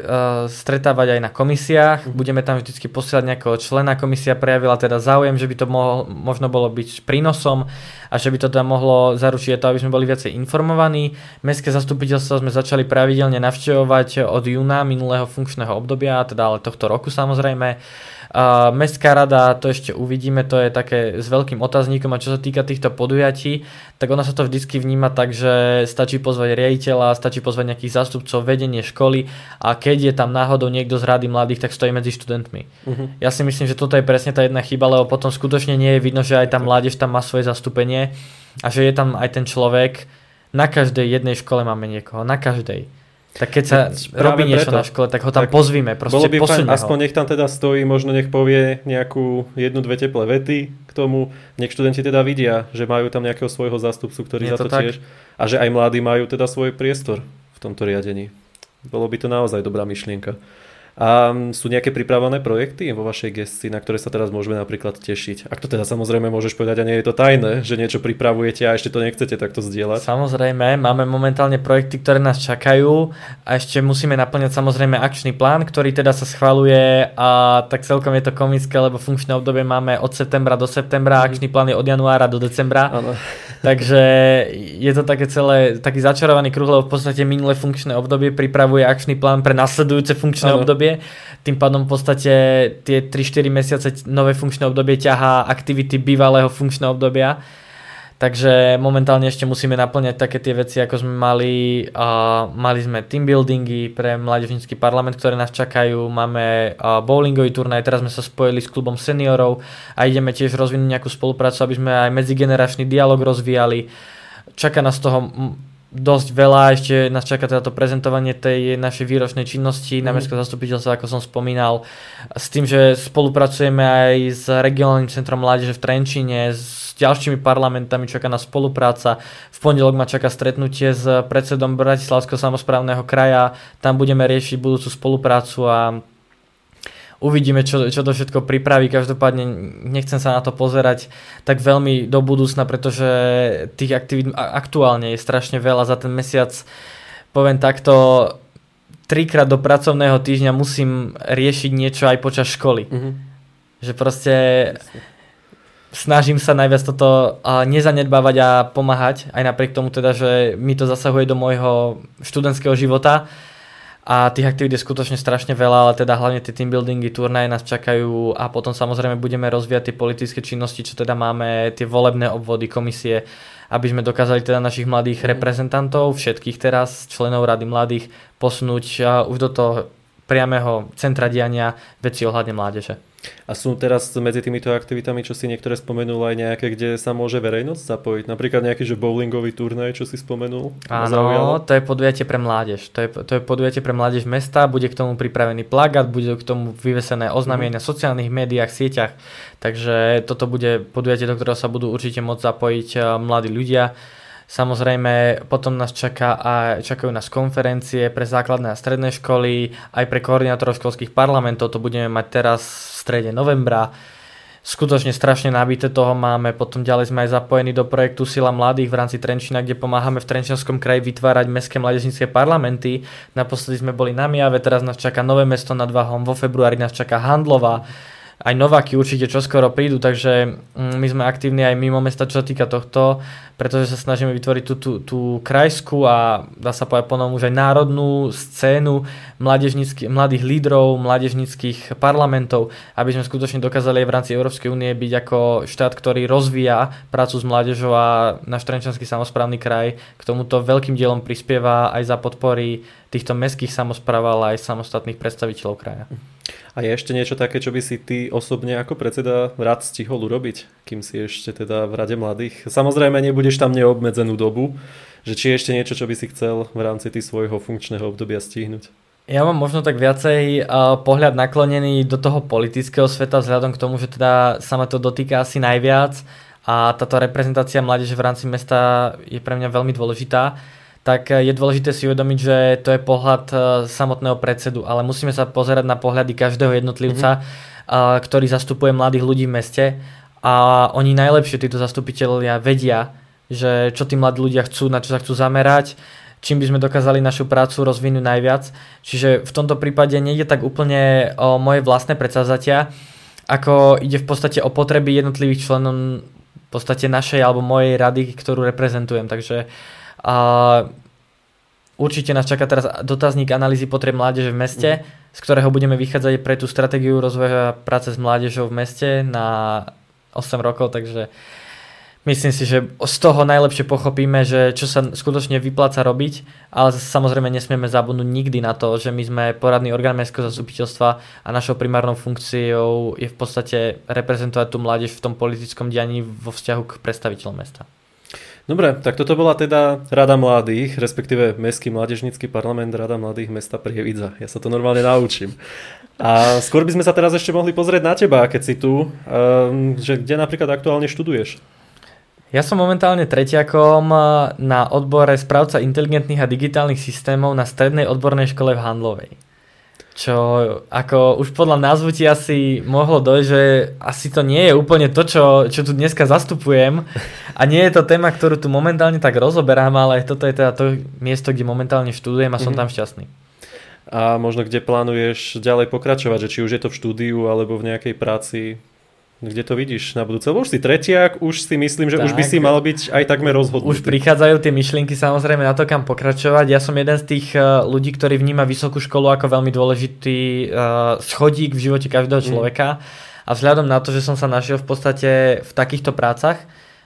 stretávať aj na komisiách. Mhm. Budeme tam vždy posielať nejakého člena. Komisia prejavila teda záujem, že by to mohlo, možno bolo byť prínosom a že by to teda mohlo zaručiť to, aby sme boli viacej informovaní. Mestské zastupiteľstvo sme začali pravidelne navštevovať od júna minulého funkčného obdobia, teda ale tohto roku samozrejme. Uh, Mestská rada, to ešte uvidíme, to je také s veľkým otáznikom a čo sa týka týchto podujatí, tak ona sa to vždycky vníma tak, že stačí pozvať riaditeľa, stačí pozvať nejakých zástupcov, vedenie školy a keď je tam náhodou niekto z rady mladých, tak stojí medzi študentmi. Uh-huh. Ja si myslím, že toto je presne tá jedna chyba, lebo potom skutočne nie je vidno, že aj tá mládež tam má svoje zastúpenie a že je tam aj ten človek. Na každej jednej škole máme niekoho, na každej. Tak keď sa Práve robí niečo preto. na škole, tak ho tam tak pozvíme, proste bolo by fajn, aspoň nech tam teda stojí, možno nech povie nejakú jednu, dve teplé vety k tomu, nech študenti teda vidia, že majú tam nejakého svojho zástupcu, ktorý Je za to, to tiež, a že aj mladí majú teda svoj priestor v tomto riadení. Bolo by to naozaj dobrá myšlienka. A sú nejaké pripravené projekty vo vašej gestii, na ktoré sa teraz môžeme napríklad tešiť? Ak to teda samozrejme môžeš povedať a nie je to tajné, že niečo pripravujete a ešte to nechcete takto zdieľať. Samozrejme, máme momentálne projekty, ktoré nás čakajú a ešte musíme naplňať samozrejme akčný plán, ktorý teda sa schvaluje a tak celkom je to komické, lebo funkčné obdobie máme od septembra do septembra, mm. akčný plán je od januára do decembra. Ano. (laughs) Takže je to také celé, taký začarovaný kruh, lebo v podstate minulé funkčné obdobie pripravuje akčný plán pre nasledujúce funkčné ano. obdobie obdobie. Tým pádom v podstate tie 3-4 mesiace nové funkčné obdobie ťahá aktivity bývalého funkčného obdobia. Takže momentálne ešte musíme naplňať také tie veci, ako sme mali. Uh, mali sme team buildingy pre mládežnícky parlament, ktoré nás čakajú. Máme uh, bowlingový turnaj, teraz sme sa spojili s klubom seniorov a ideme tiež rozvinúť nejakú spoluprácu, aby sme aj medzigeneračný dialog rozvíjali. Čaká nás toho dosť veľa, ešte nás čaká teda to prezentovanie tej našej výročnej činnosti mm. na Mestské zastupiteľstvo, ako som spomínal, s tým, že spolupracujeme aj s regionálnym centrom mládeže v Trenčine, s ďalšími parlamentami, čaká na spolupráca. V pondelok ma čaká stretnutie s predsedom Bratislavského samozprávneho kraja, tam budeme riešiť budúcu spoluprácu a uvidíme, čo, čo to všetko pripraví. Každopádne nechcem sa na to pozerať tak veľmi do budúcna, pretože tých aktivít aktuálne je strašne veľa. Za ten mesiac, poviem takto, trikrát do pracovného týždňa musím riešiť niečo aj počas školy. Mm-hmm. Že proste snažím sa najviac toto nezanedbávať a pomáhať, aj napriek tomu teda, že mi to zasahuje do môjho študentského života a tých aktivít je skutočne strašne veľa, ale teda hlavne tie team buildingy, turnaje nás čakajú a potom samozrejme budeme rozvíjať tie politické činnosti, čo teda máme, tie volebné obvody, komisie, aby sme dokázali teda našich mladých mhm. reprezentantov, všetkých teraz, členov rady mladých, posunúť už do toho priamého centra diania veci ohľadne mládeže. A sú teraz medzi týmito aktivitami, čo si niektoré spomenul, aj nejaké, kde sa môže verejnosť zapojiť? Napríklad nejaký, že bowlingový turnaj, čo si spomenul? Áno, to je podujatie pre mládež. To je, to je podujatie pre mládež mesta, bude k tomu pripravený plagát, bude k tomu vyvesené oznámenie mm. na sociálnych médiách, sieťach. Takže toto bude podujatie, do ktorého sa budú určite môcť zapojiť eh, mladí ľudia. Samozrejme, potom nás čaká a čakajú nás konferencie pre základné a stredné školy, aj pre koordinátorov školských parlamentov, to budeme mať teraz v strede novembra. Skutočne strašne nabité toho máme, potom ďalej sme aj zapojení do projektu Sila mladých v rámci Trenčina, kde pomáhame v Trenčianskom kraji vytvárať mestské mládežnícke parlamenty. Naposledy sme boli na Miave, teraz nás čaká Nové mesto nad Vahom, vo februári nás čaká Handlova aj Nováky určite čoskoro prídu, takže mm, my sme aktívni aj mimo mesta, čo sa týka tohto, pretože sa snažíme vytvoriť tú, tú, tú krajskú a dá sa povedať ponom už aj národnú scénu mladých lídrov, mládežnických parlamentov, aby sme skutočne dokázali aj v rámci Európskej únie byť ako štát, ktorý rozvíja prácu s mládežou a náš Trenčanský samozprávny kraj k tomuto veľkým dielom prispieva aj za podpory týchto mestských samozpráv, ale aj samostatných predstaviteľov kraja. A je ešte niečo také, čo by si ty osobne ako predseda rád stihol urobiť, kým si ešte teda v Rade mladých? Samozrejme nebudeš tam neobmedzenú dobu, že či je ešte niečo, čo by si chcel v rámci ty svojho funkčného obdobia stihnúť? Ja mám možno tak viacej uh, pohľad naklonený do toho politického sveta vzhľadom k tomu, že teda sa ma to dotýka asi najviac a táto reprezentácia mládeže v rámci mesta je pre mňa veľmi dôležitá tak eh, je dôležité si uvedomiť, že to je pohľad eh, samotného predsedu, ale musíme sa pozerať na pohľady každého jednotlivca, mm-hmm. ktorý zastupuje mladých ľudí v meste a oni najlepšie, títo zastupiteľia, vedia, že čo tí mladí ľudia chcú, na čo sa chcú zamerať, čím by sme dokázali našu prácu rozvinúť najviac. Čiže v tomto prípade nejde tak úplne o moje vlastné predsavzatia, ako ide v podstate o potreby jednotlivých členov v podstate našej alebo mojej rady, ktorú reprezentujem. Takže uh, a určite nás čaká teraz dotazník analýzy potreb mládeže v meste, mm. z ktorého budeme vychádzať pre tú stratégiu rozvoja práce s mládežou v meste na 8 rokov, takže myslím si, že z toho najlepšie pochopíme, že čo sa skutočne vypláca robiť, ale samozrejme nesmieme zabudnúť nikdy na to, že my sme poradný orgán mestského zastupiteľstva a našou primárnou funkciou je v podstate reprezentovať tú mládež v tom politickom dianí vo vzťahu k predstaviteľom mesta. Dobre, tak toto bola teda Rada mladých, respektíve Mestský mládežnický parlament Rada mladých mesta Prievidza. Ja sa to normálne naučím. A skôr by sme sa teraz ešte mohli pozrieť na teba, keď si tu, um, že kde napríklad aktuálne študuješ? Ja som momentálne tretiakom na odbore správca inteligentných a digitálnych systémov na strednej odbornej škole v Handlovej. Čo ako už podľa názvu ti asi mohlo dojsť, že asi to nie je úplne to, čo, čo tu dneska zastupujem. (laughs) A nie je to téma, ktorú tu momentálne tak rozoberám, ale toto je teda to miesto, kde momentálne študujem a som mm-hmm. tam šťastný. A možno kde plánuješ ďalej pokračovať, že či už je to v štúdiu alebo v nejakej práci kde to vidíš na budúce? Lebo už si tretiak, už si myslím, že tak, už by si mal byť aj takmer rozhodnutý. Už prichádzajú tie myšlienky samozrejme na to, kam pokračovať. Ja som jeden z tých uh, ľudí, ktorý vníma vysokú školu ako veľmi dôležitý uh, schodík v živote každého mm. človeka. A vzhľadom na to, že som sa našiel v podstate v takýchto prácach,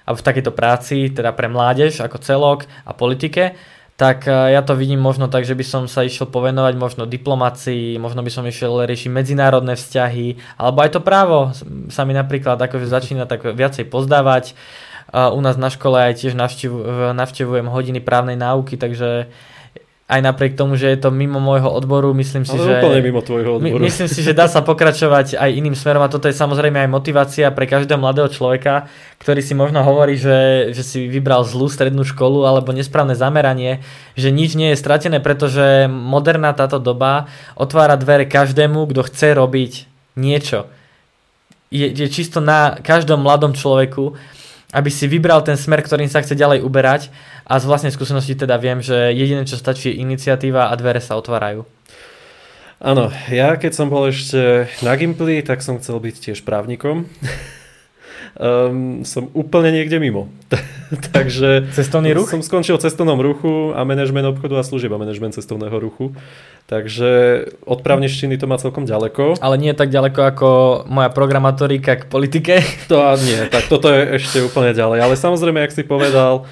a v takejto práci, teda pre mládež ako celok a politike, tak e, ja to vidím možno tak, že by som sa išiel povenovať možno diplomácii, možno by som išiel riešiť medzinárodné vzťahy, alebo aj to právo sa mi napríklad akože začína tak viacej pozdávať. U nás na škole aj tiež navštevujem hodiny právnej náuky, takže aj napriek tomu, že je to mimo môjho odboru, myslím si, Ale že... úplne mimo tvojho odboru. My, myslím si, že dá sa pokračovať aj iným smerom a toto je samozrejme aj motivácia pre každého mladého človeka, ktorý si možno hovorí, že, že si vybral zlú strednú školu alebo nesprávne zameranie, že nič nie je stratené, pretože moderná táto doba otvára dvere každému, kto chce robiť niečo. Je, je čisto na každom mladom človeku, aby si vybral ten smer, ktorým sa chce ďalej uberať a z vlastnej skúsenosti teda viem, že jediné, čo stačí, je iniciatíva a dvere sa otvárajú. Áno, ja keď som bol ešte na Gimply, tak som chcel byť tiež právnikom. Um, som úplne niekde mimo. (laughs) Takže Cestovný ruch? som skončil cestovnom ruchu a manažment obchodu a služieb a manažment cestovného ruchu. Takže od právništiny to má celkom ďaleko. Ale nie tak ďaleko ako moja programatorika k politike. To a nie, tak toto je ešte úplne ďalej. Ale samozrejme, jak si povedal,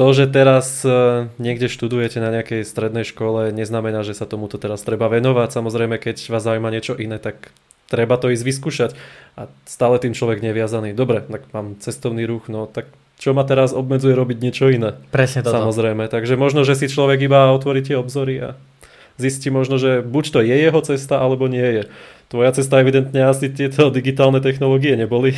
to, že teraz e, niekde študujete na nejakej strednej škole, neznamená, že sa tomuto teraz treba venovať. Samozrejme, keď vás zaujíma niečo iné, tak treba to ísť vyskúšať. A stále tým človek neviazaný. Dobre, tak mám cestovný ruch, no tak čo ma teraz obmedzuje robiť niečo iné? Presne toto. Samozrejme. Takže možno, že si človek iba otvorí tie obzory a zistí možno, že buď to je jeho cesta, alebo nie je. Tvoja cesta evidentne asi tieto digitálne technológie neboli.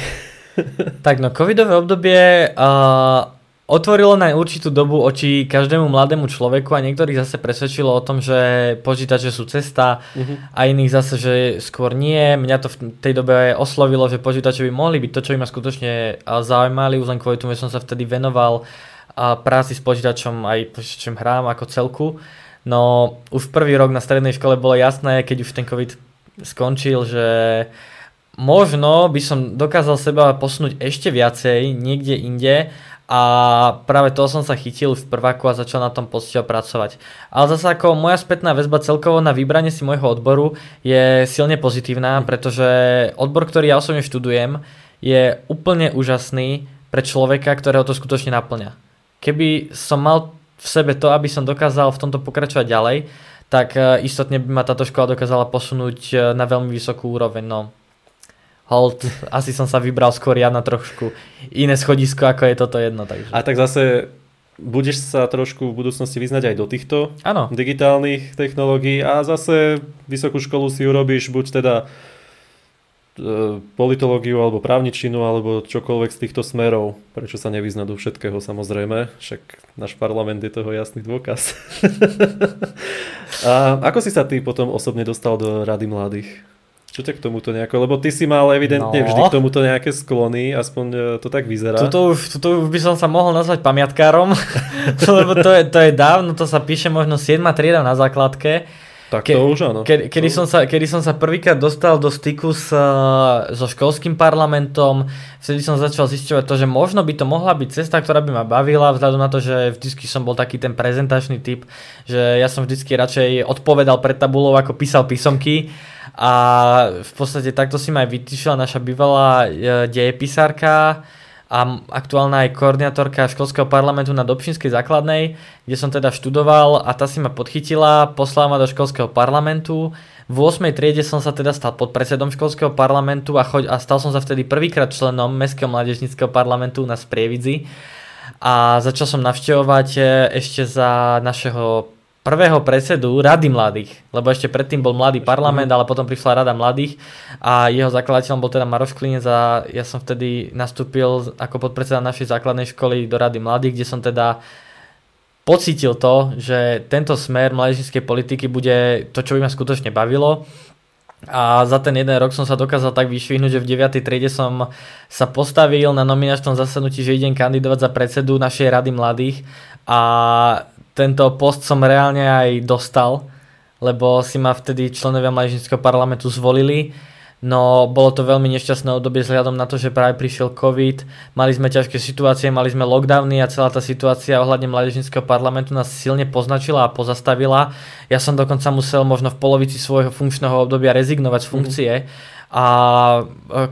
Tak no, covidové obdobie uh, otvorilo na určitú dobu oči každému mladému človeku a niektorých zase presvedčilo o tom, že počítače sú cesta uh-huh. a iných zase, že skôr nie. Mňa to v tej dobe oslovilo, že počítače by mohli byť to, čo by ma skutočne zaujímali, už len kvôli tomu, že som sa vtedy venoval a práci s počítačom aj počítačom hrám ako celku. No už prvý rok na strednej škole bolo jasné, keď už ten COVID skončil, že možno by som dokázal seba posunúť ešte viacej niekde inde a práve toho som sa chytil v prváku a začal na tom poctivo pracovať. Ale zase ako moja spätná väzba celkovo na vybranie si môjho odboru je silne pozitívna, pretože odbor, ktorý ja osobne študujem, je úplne úžasný pre človeka, ktorého to skutočne naplňa. Keby som mal v sebe to, aby som dokázal v tomto pokračovať ďalej, tak e, istotne by ma táto škola dokázala posunúť e, na veľmi vysokú úroveň. No, hold, asi som sa vybral skôr ja na trošku iné schodisko, ako je toto jedno. Takže. A tak zase budeš sa trošku v budúcnosti vyznať aj do týchto ano. digitálnych technológií a zase vysokú školu si urobíš buď teda e, politológiu alebo právničinu alebo čokoľvek z týchto smerov. Prečo sa nevyznať do všetkého samozrejme, však náš parlament je toho jasný dôkaz. (laughs) a ako si sa ty potom osobne dostal do Rady mladých? Čo ťa k tomuto nejako, lebo ty si mal evidentne no. vždy k tomuto nejaké sklony, aspoň e, to tak vyzerá. Tuto už, tuto už by som sa mohol nazvať pamiatkárom, (laughs) lebo to je, to je dávno, to sa píše možno 7. trieda na základke. Tak to Ke, už áno. Ke, kedy, to... som sa, kedy som sa prvýkrát dostal do styku s, e, so školským parlamentom, vtedy som začal zisťovať to, že možno by to mohla byť cesta, ktorá by ma bavila, vzhľadom na to, že vždy som bol taký ten prezentačný typ, že ja som vždy radšej odpovedal pred tabulou, ako písal písomky a v podstate takto si ma aj vytýšila naša bývalá e, dejepisárka a aktuálna aj koordinátorka školského parlamentu na Dobšinskej základnej, kde som teda študoval a tá si ma podchytila, poslala ma do školského parlamentu. V 8. triede som sa teda stal podpredsedom školského parlamentu a, choď, a stal som sa vtedy prvýkrát členom Mestského mládežnického parlamentu na Sprievidzi a začal som navštevovať e, ešte za našeho prvého predsedu Rady mladých, lebo ešte predtým bol mladý parlament, ale potom prišla Rada mladých a jeho zakladateľom bol teda Maroš Klinec a ja som vtedy nastúpil ako podpredseda našej základnej školy do Rady mladých, kde som teda pocítil to, že tento smer mládežníckej politiky bude to, čo by ma skutočne bavilo. A za ten jeden rok som sa dokázal tak vyšvihnúť, že v 9. triede som sa postavil na nominačnom zasadnutí, že idem kandidovať za predsedu našej rady mladých a tento post som reálne aj dostal, lebo si ma vtedy členovia mládežnického parlamentu zvolili. No bolo to veľmi nešťastné obdobie vzhľadom na to, že práve prišiel COVID, mali sme ťažké situácie, mali sme lockdowny a celá tá situácia ohľadne mládežnického parlamentu nás silne poznačila a pozastavila. Ja som dokonca musel možno v polovici svojho funkčného obdobia rezignovať z funkcie. Mm a e,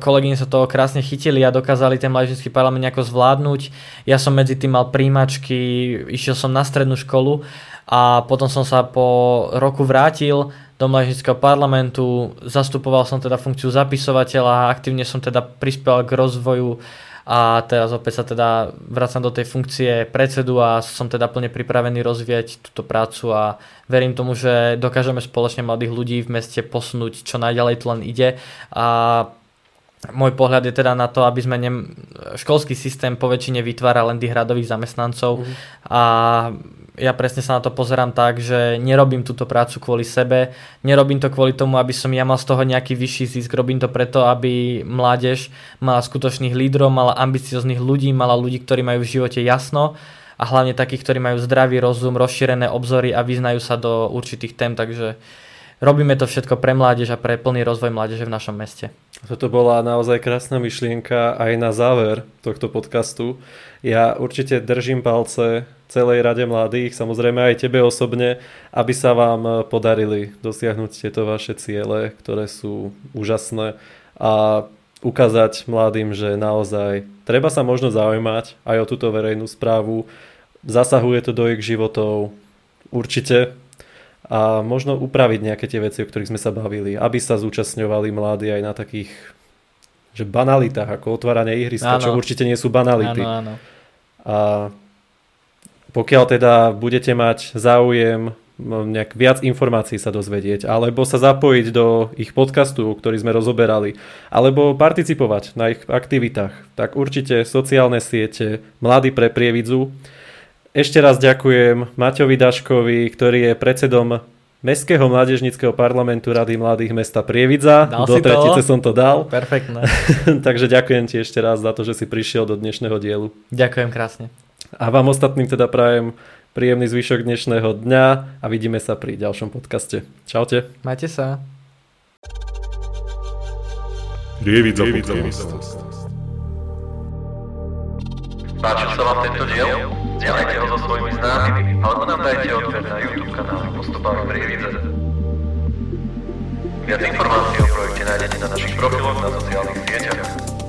kolegyne sa toho krásne chytili a dokázali ten mládežnický parlament nejako zvládnuť. Ja som medzi tým mal príjmačky, išiel som na strednú školu a potom som sa po roku vrátil do mládežnického parlamentu, zastupoval som teda funkciu zapisovateľa, aktívne som teda prispel k rozvoju a teraz opäť sa teda vracam do tej funkcie predsedu a som teda plne pripravený rozvíjať túto prácu a verím tomu, že dokážeme spoločne mladých ľudí v meste posunúť čo najďalej to len ide. A môj pohľad je teda na to, aby sme ne... školský systém po väčšine vytvára len tých hradových zamestnancov mm. a ja presne sa na to pozerám tak, že nerobím túto prácu kvôli sebe, nerobím to kvôli tomu, aby som ja mal z toho nejaký vyšší zisk, robím to preto, aby mládež mala skutočných lídrov, mala ambicioznych ľudí, mala ľudí, ktorí majú v živote jasno a hlavne takých, ktorí majú zdravý rozum, rozšírené obzory a vyznajú sa do určitých tém, takže robíme to všetko pre mládež a pre plný rozvoj mládeže v našom meste. Toto bola naozaj krásna myšlienka aj na záver tohto podcastu. Ja určite držím palce celej rade mladých, samozrejme aj tebe osobne, aby sa vám podarili dosiahnuť tieto vaše ciele, ktoré sú úžasné a ukázať mladým, že naozaj treba sa možno zaujímať aj o túto verejnú správu, zasahuje to do ich životov, určite a možno upraviť nejaké tie veci, o ktorých sme sa bavili, aby sa zúčastňovali mladí aj na takých že banalitách, ako otváranie ihriska, áno. čo určite nie sú banality. Áno, áno. A pokiaľ teda budete mať záujem nejak viac informácií sa dozvedieť, alebo sa zapojiť do ich podcastu, ktorý sme rozoberali, alebo participovať na ich aktivitách, tak určite sociálne siete Mladí pre Prievidzu ešte raz ďakujem Maťovi Daškovi, ktorý je predsedom Mestského mládežnického parlamentu Rady mladých mesta Prievidza. Dal do tretice som to dal. Perfektné. (laughs) Takže ďakujem ti ešte raz za to, že si prišiel do dnešného dielu. Ďakujem krásne. A vám ostatným teda prajem príjemný zvyšok dnešného dňa a vidíme sa pri ďalšom podcaste. Čaute. Majte sa. Prievidza, Prievidza podcast. Páčil sa vám tento diel? Zdieľajte ho so svojimi známymi alebo nám dajte odber na YouTube kanál Postupami Prievidze. Viac informácií o projekte nájdete na našich profiloch na sociálnych sieťach.